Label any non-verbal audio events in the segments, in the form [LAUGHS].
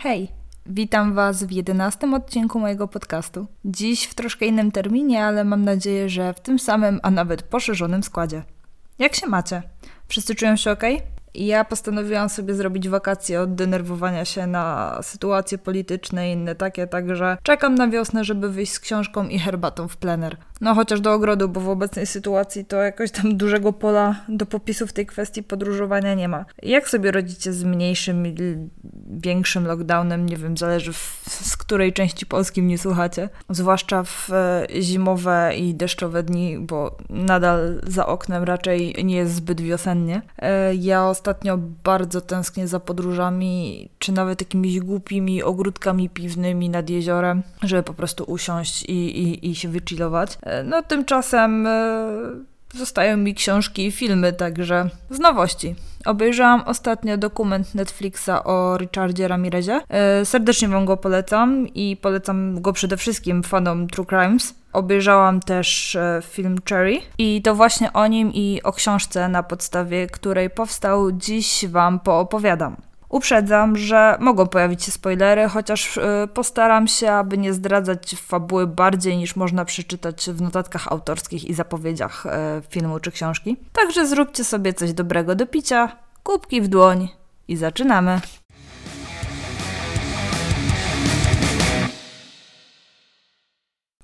Hej, witam Was w jedenastym odcinku mojego podcastu. Dziś w troszkę innym terminie, ale mam nadzieję, że w tym samym, a nawet poszerzonym składzie. Jak się macie? Wszyscy czują się ok? Ja postanowiłam sobie zrobić wakacje od denerwowania się na sytuacje polityczne i inne takie, także czekam na wiosnę, żeby wyjść z książką i herbatą w plener. No chociaż do ogrodu, bo w obecnej sytuacji to jakoś tam dużego pola do popisu w tej kwestii podróżowania nie ma. Jak sobie rodzicie z mniejszym większym lockdownem? Nie wiem, zależy w, z której części Polski mnie słuchacie. Zwłaszcza w e, zimowe i deszczowe dni, bo nadal za oknem raczej nie jest zbyt wiosennie. E, ja ostatnio bardzo tęsknię za podróżami, czy nawet jakimiś głupimi ogródkami piwnymi nad jeziorem, żeby po prostu usiąść i, i, i się wychillować. E, no tymczasem e, zostają mi książki i filmy, także z nowości. Obejrzałam ostatnio dokument Netflixa o Richardzie Ramirezie. E, serdecznie Wam go polecam i polecam go przede wszystkim fanom True Crimes. Obejrzałam też film Cherry i to właśnie o nim i o książce, na podstawie której powstał, dziś Wam poopowiadam. Uprzedzam, że mogą pojawić się spoilery, chociaż y, postaram się, aby nie zdradzać fabuły bardziej niż można przeczytać w notatkach autorskich i zapowiedziach y, filmu czy książki. Także zróbcie sobie coś dobrego do picia, kubki w dłoń i zaczynamy.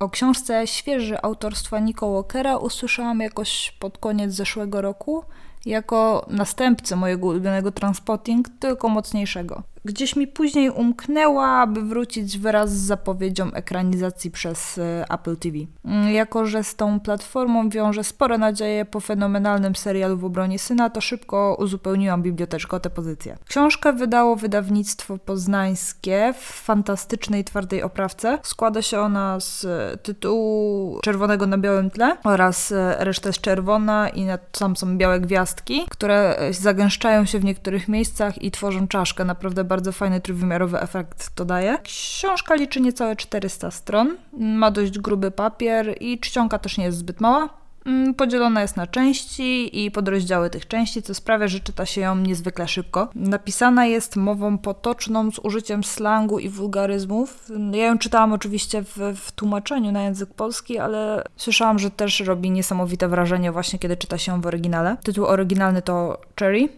O książce świeży autorstwa Nico Walkera usłyszałam jakoś pod koniec zeszłego roku jako następcę mojego ulubionego Transpotting, tylko mocniejszego. Gdzieś mi później umknęła, aby wrócić wraz z zapowiedzią ekranizacji przez e, Apple TV. Mm, jako, że z tą platformą wiąże spore nadzieje po fenomenalnym serialu w obronie syna, to szybko uzupełniłam biblioteczkę o tę pozycję. Książkę wydało wydawnictwo poznańskie w fantastycznej twardej oprawce. Składa się ona z e, tytułu czerwonego na białym tle oraz e, reszta jest czerwona i tam są białe gwiazdki, które zagęszczają się w niektórych miejscach i tworzą czaszkę. Naprawdę bardzo fajny trójwymiarowy efekt to daje. Książka liczy niecałe 400 stron, ma dość gruby papier i czcionka też nie jest zbyt mała. Mm, podzielona jest na części i podrozdziały tych części, co sprawia, że czyta się ją niezwykle szybko. Napisana jest mową potoczną z użyciem slangu i wulgaryzmów. Ja ją czytałam oczywiście w, w tłumaczeniu na język polski, ale słyszałam, że też robi niesamowite wrażenie właśnie kiedy czyta się ją w oryginale. Tytuł oryginalny to Cherry,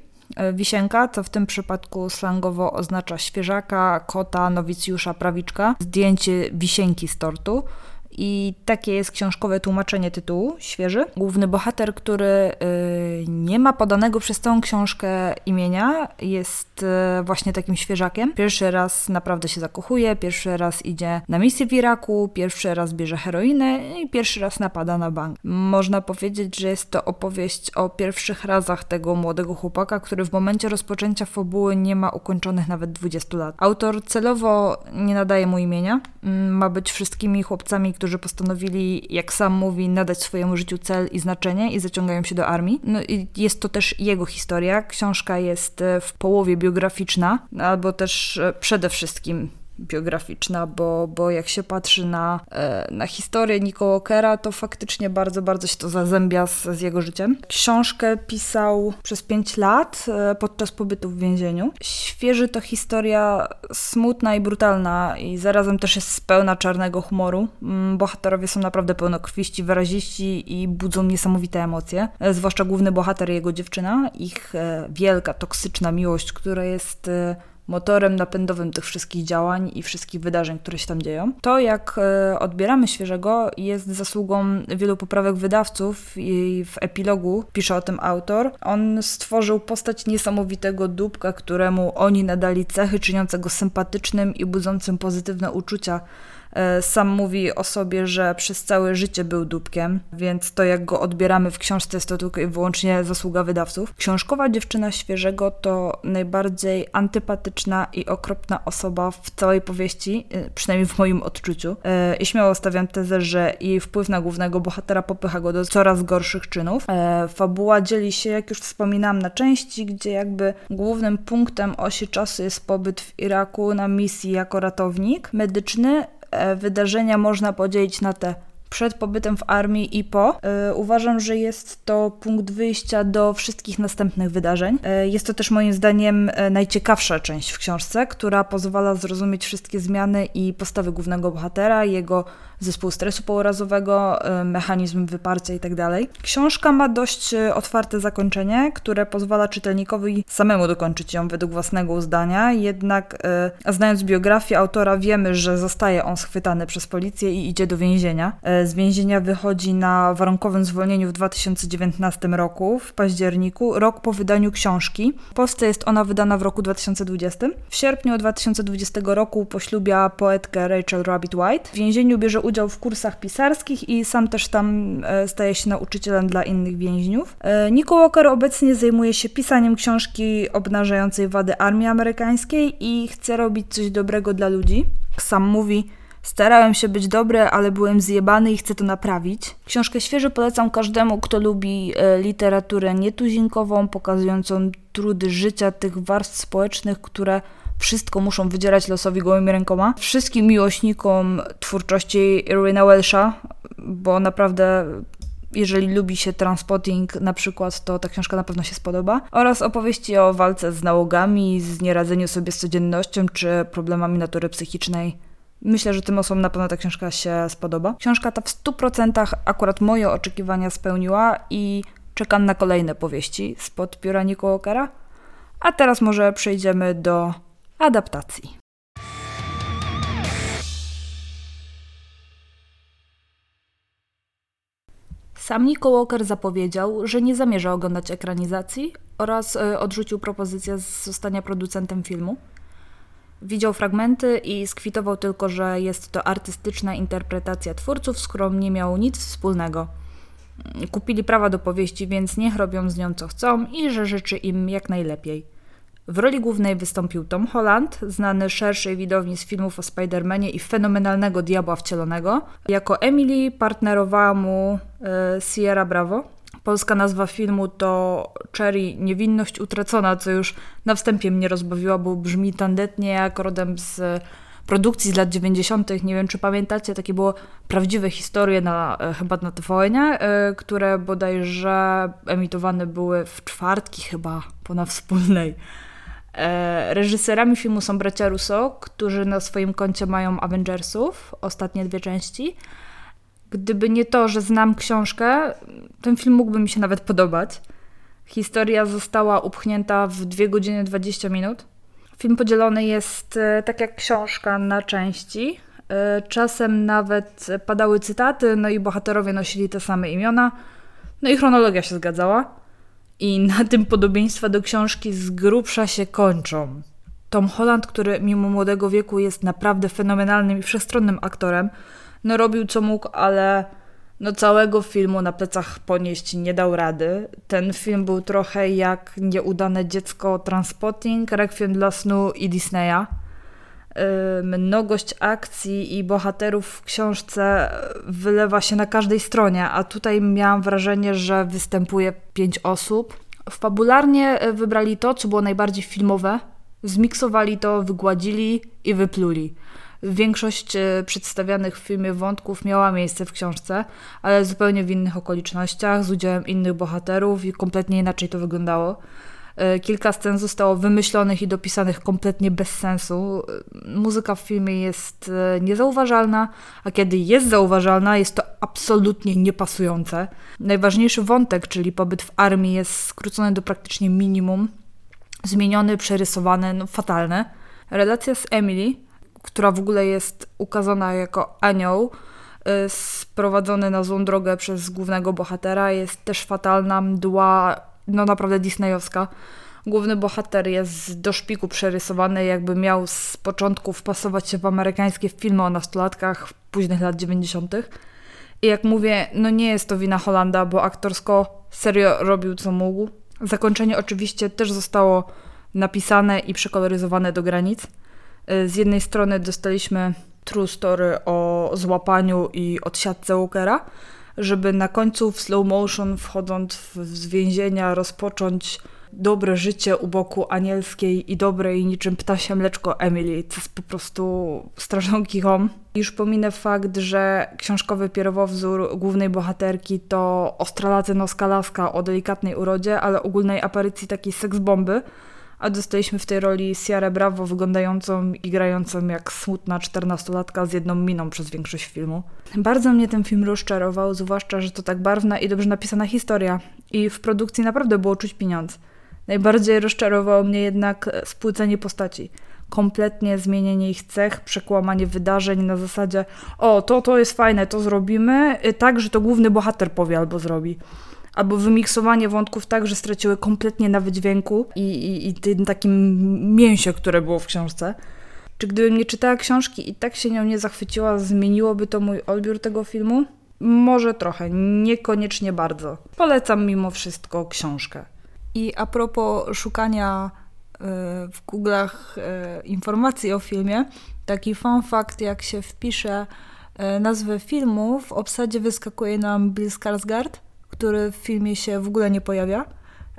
wisienka, co w tym przypadku slangowo oznacza świeżaka, kota, nowicjusza, prawiczka, zdjęcie wisienki z tortu. I takie jest książkowe tłumaczenie tytułu, świeży. Główny bohater, który y, nie ma podanego przez całą książkę imienia, jest y, właśnie takim świeżakiem. Pierwszy raz naprawdę się zakochuje, pierwszy raz idzie na misję w Iraku, pierwszy raz bierze heroinę i pierwszy raz napada na bank. Można powiedzieć, że jest to opowieść o pierwszych razach tego młodego chłopaka, który w momencie rozpoczęcia fabuły nie ma ukończonych nawet 20 lat. Autor celowo nie nadaje mu imienia, mm, ma być wszystkimi chłopcami, którzy którzy postanowili, jak sam mówi, nadać swojemu życiu cel i znaczenie i zaciągają się do armii. No i jest to też jego historia. Książka jest e, w połowie biograficzna, albo też e, przede wszystkim biograficzna, bo, bo jak się patrzy na, e, na historię Nico Walkera, to faktycznie bardzo, bardzo się to zazębia z, z jego życiem. Książkę pisał przez 5 lat e, podczas pobytu w więzieniu. Świeży to historia smutna i brutalna i zarazem też jest pełna czarnego humoru. Mm, bohaterowie są naprawdę pełnokrwiści, wyraziści i budzą niesamowite emocje. E, zwłaszcza główny bohater i jego dziewczyna. Ich wielka, toksyczna miłość, która jest motorem napędowym tych wszystkich działań i wszystkich wydarzeń, które się tam dzieją. To, jak e, odbieramy świeżego, jest zasługą wielu poprawek wydawców i w epilogu pisze o tym autor. On stworzył postać niesamowitego dupka, któremu oni nadali cechy czyniącego sympatycznym i budzącym pozytywne uczucia sam mówi o sobie, że przez całe życie był dupkiem, więc to jak go odbieramy w książce jest to tylko i wyłącznie zasługa wydawców. Książkowa dziewczyna świeżego to najbardziej antypatyczna i okropna osoba w całej powieści, e, przynajmniej w moim odczuciu. E, I śmiało stawiam tezę, że jej wpływ na głównego bohatera popycha go do coraz gorszych czynów. Fabuła dzieli się, jak już wspominałam, na części, gdzie jakby głównym punktem osi czasu jest pobyt w Iraku na misji jako ratownik medyczny, E, wydarzenia można podzielić na te przed pobytem w armii i po. E, uważam, że jest to punkt wyjścia do wszystkich następnych wydarzeń. E, jest to też moim zdaniem e, najciekawsza część w książce, która pozwala zrozumieć wszystkie zmiany i postawy głównego bohatera, jego zespół stresu pourazowego, mechanizm wyparcia itd. Tak Książka ma dość otwarte zakończenie, które pozwala czytelnikowi samemu dokończyć ją według własnego uzdania, jednak znając biografię autora wiemy, że zostaje on schwytany przez policję i idzie do więzienia z więzienia wychodzi na warunkowym zwolnieniu w 2019 roku, w październiku, rok po wydaniu książki. W Polsce jest ona wydana w roku 2020. W sierpniu 2020 roku poślubia poetkę Rachel Rabbit White. W więzieniu bierze udział w kursach pisarskich i sam też tam e, staje się nauczycielem dla innych więźniów. E, Nico Walker obecnie zajmuje się pisaniem książki obnażającej wady armii amerykańskiej i chce robić coś dobrego dla ludzi. Sam mówi, Starałem się być dobry, ale byłem zjebany i chcę to naprawić. Książkę świeżo polecam każdemu, kto lubi e, literaturę nietuzinkową, pokazującą trudy życia tych warstw społecznych, które wszystko muszą wydzierać losowi gołymi rękoma. Wszystkim miłośnikom twórczości Irwina Welsha, bo naprawdę jeżeli lubi się transpotting na przykład, to ta książka na pewno się spodoba. Oraz opowieści o walce z nałogami, z nieradzeniu sobie z codziennością czy problemami natury psychicznej. Myślę, że tym osobom na pewno ta książka się spodoba. Książka ta w 100% akurat moje oczekiwania spełniła i czekam na kolejne powieści spod pióra Nico Walkera. A teraz może przejdziemy do adaptacji. Sam Nico Walker zapowiedział, że nie zamierza oglądać ekranizacji oraz e, odrzucił propozycję zostania producentem filmu. Widział fragmenty i skwitował tylko, że jest to artystyczna interpretacja twórców, z którą nie miał nic wspólnego. Kupili prawa do powieści, więc niech robią z nią co chcą i że życzy im jak najlepiej. W roli głównej wystąpił Tom Holland, znany szerszej widowni z filmów o Spider-Manie i fenomenalnego Diabła Wcielonego. Jako Emily partnerowała mu e, Sierra Bravo. Polska nazwa filmu to Cherry Niewinność Utracona, co już na wstępie mnie rozbawiła, bo brzmi tandetnie jak rodem z produkcji z lat 90. Nie wiem, czy pamiętacie, takie było prawdziwe historie na, e, chyba na tvn e, które bodajże emitowane były w czwartki chyba, po na wspólnej. E, reżyserami filmu są bracia Russo, którzy na swoim koncie mają Avengersów, ostatnie dwie części, Gdyby nie to, że znam książkę, ten film mógłby mi się nawet podobać. Historia została upchnięta w 2 godziny 20 minut. Film podzielony jest, e, tak jak książka, na części. E, czasem nawet padały cytaty, no i bohaterowie nosili te same imiona. No i chronologia się zgadzała. I na tym podobieństwa do książki z grubsza się kończą. Tom Holland, który mimo młodego wieku jest naprawdę fenomenalnym i wszechstronnym aktorem, no robił co mógł, ale no całego filmu na plecach ponieść nie dał rady. Ten film był trochę jak nieudane dziecko Transpotting, Requiem dla snu i Disneya. Mnogość akcji i bohaterów w książce wylewa się na każdej stronie, a tutaj miałam wrażenie, że występuje pięć osób. Fabularnie e, wybrali to, co było najbardziej filmowe, zmiksowali to, wygładzili i wypluli. Większość e, przedstawianych w filmie wątków miała miejsce w książce, ale zupełnie w innych okolicznościach, z udziałem innych bohaterów i kompletnie inaczej to wyglądało. E, kilka scen zostało wymyślonych i dopisanych kompletnie bez sensu. E, muzyka w filmie jest niezauważalna, a kiedy jest zauważalna, jest to absolutnie niepasujące. Najważniejszy wątek, czyli pobyt w armii, jest skrócony do praktycznie minimum. Zmieniony, przerysowany, no fatalny. Relacja z Emily która w ogóle jest ukazana jako anioł, sprowadzony na złą drogę przez głównego bohatera, jest też fatalna, mdła, no naprawdę disneyowska. Główny bohater jest do szpiku przerysowany, jakby miał z początku wpasować się w amerykańskie filmy o nastolatkach późnych lat 90. I jak mówię, no nie jest to wina Holanda, bo aktorsko serio robił co mógł. Zakończenie oczywiście też zostało napisane i przekoloryzowane do granic. Y, z jednej strony dostaliśmy true story o złapaniu i odsiadce Walkera, żeby na końcu w slow motion wchodząc z więzienia rozpocząć dobre życie u boku anielskiej i dobrej niczym ptasie mleczko Emily, co jest po prostu straszną kichą. Już pominę fakt, że książkowy pierwowzór głównej bohaterki to ostralatynoska laska o delikatnej urodzie, ale ogólnej aparycji takiej seksbomby, a dostaliśmy w tej roli Sierra Bravo wyglądającą i grającą jak smutna czternastolatka z jedną miną przez większość filmu. Bardzo mnie ten film rozczarował, zwłaszcza, że to tak barwna i dobrze napisana historia i w produkcji naprawdę było czuć pieniądz. Najbardziej rozczarowało mnie jednak spłycenie postaci. Kompletnie zmienienie ich cech, przekłamanie wydarzeń na zasadzie o, to, to jest fajne, to zrobimy, y, tak, że to główny bohater powie albo zrobi albo wymiksowanie wątków tak, że straciły kompletnie na wydźwięku i, i, i tym takim mięsie, które było w książce. Czy gdybym nie czytała książki i tak się nią nie zachwyciła, zmieniłoby to mój odbiór tego filmu? Może trochę, niekoniecznie bardzo. Polecam mimo wszystko książkę. I a propos szukania y, w Google'ach y, informacji o filmie, taki fun fact, jak się wpisze y, nazwę filmu, w obsadzie wyskakuje nam Bill Skarsgård, który w filmie się w ogóle nie pojawia.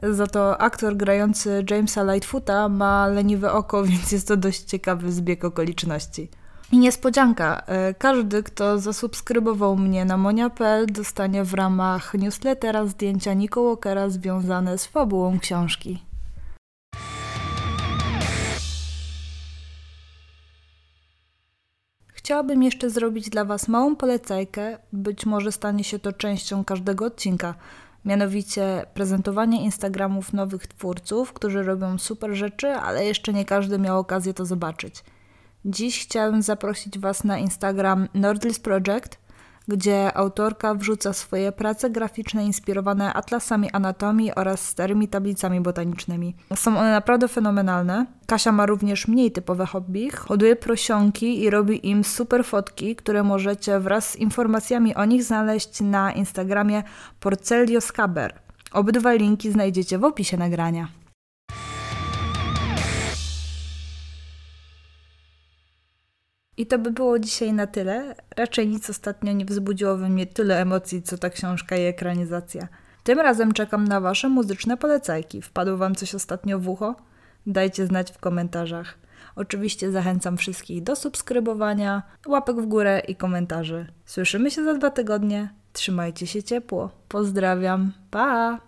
Za to aktor grający Jamesa Lightfoota ma leniwe oko, [LAUGHS] więc jest to dość ciekawy zbieg okoliczności. I niespodzianka, e, każdy, kto zasubskrybował mnie na monia.pl dostanie w ramach newslettera zdjęcia Nico Walkera związane z fabułą książki. Chciałabym jeszcze zrobić dla Was małą polecajkę, być może stanie się to częścią każdego odcinka, mianowicie prezentowanie Instagramów nowych twórców, którzy robią super rzeczy, ale jeszcze nie każdy miał okazję to zobaczyć. Dziś chciałem zaprosić Was na Instagram Nordlist Project – gdzie autorka wrzuca swoje prace graficzne inspirowane atlasami anatomii oraz starymi tablicami botanicznymi. Są one naprawdę fenomenalne. Kasia ma również mniej typowe hobby, hoduje prosionki i robi im super fotki, które możecie wraz z informacjami o nich znaleźć na Instagramie Porcelio Scaber. Obydwa linki znajdziecie w opisie nagrania. I to by było dzisiaj na tyle. Raczej nic ostatnio nie wzbudziło we mnie tyle emocji, co ta książka i ekranizacja. Tym razem czekam na Wasze muzyczne polecajki. Wpadło Wam coś ostatnio w ucho? Dajcie znać w komentarzach. Oczywiście zachęcam wszystkich do subskrybowania, łapek w górę i komentarzy. Słyszymy się za dwa tygodnie. Trzymajcie się ciepło. Pozdrawiam. Pa!